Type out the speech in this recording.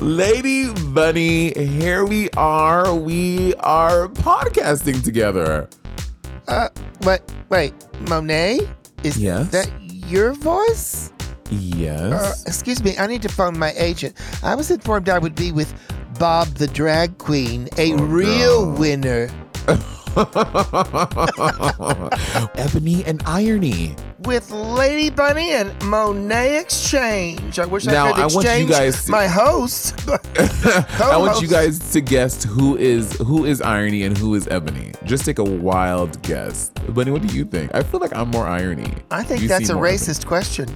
Lady Bunny, here we are. We are podcasting together. Uh, wait, wait, Monet? Is Yes? that your voice? Uh, Yes. excuse me, I need to phone my agent. I was informed I would be with Bob the Drag Queen, a real Oh, no. winner. Ebony and Irony. With Lady Bunny and Monét X Change. I wish Now, I could exchange I want you guys to- my host. I want you guys to guess who is who is Irony and who is Ebony. Just take a wild guess. Bunny, what do you think? I feel like I'm more Irony. I think You that's a more Ebony. racist question.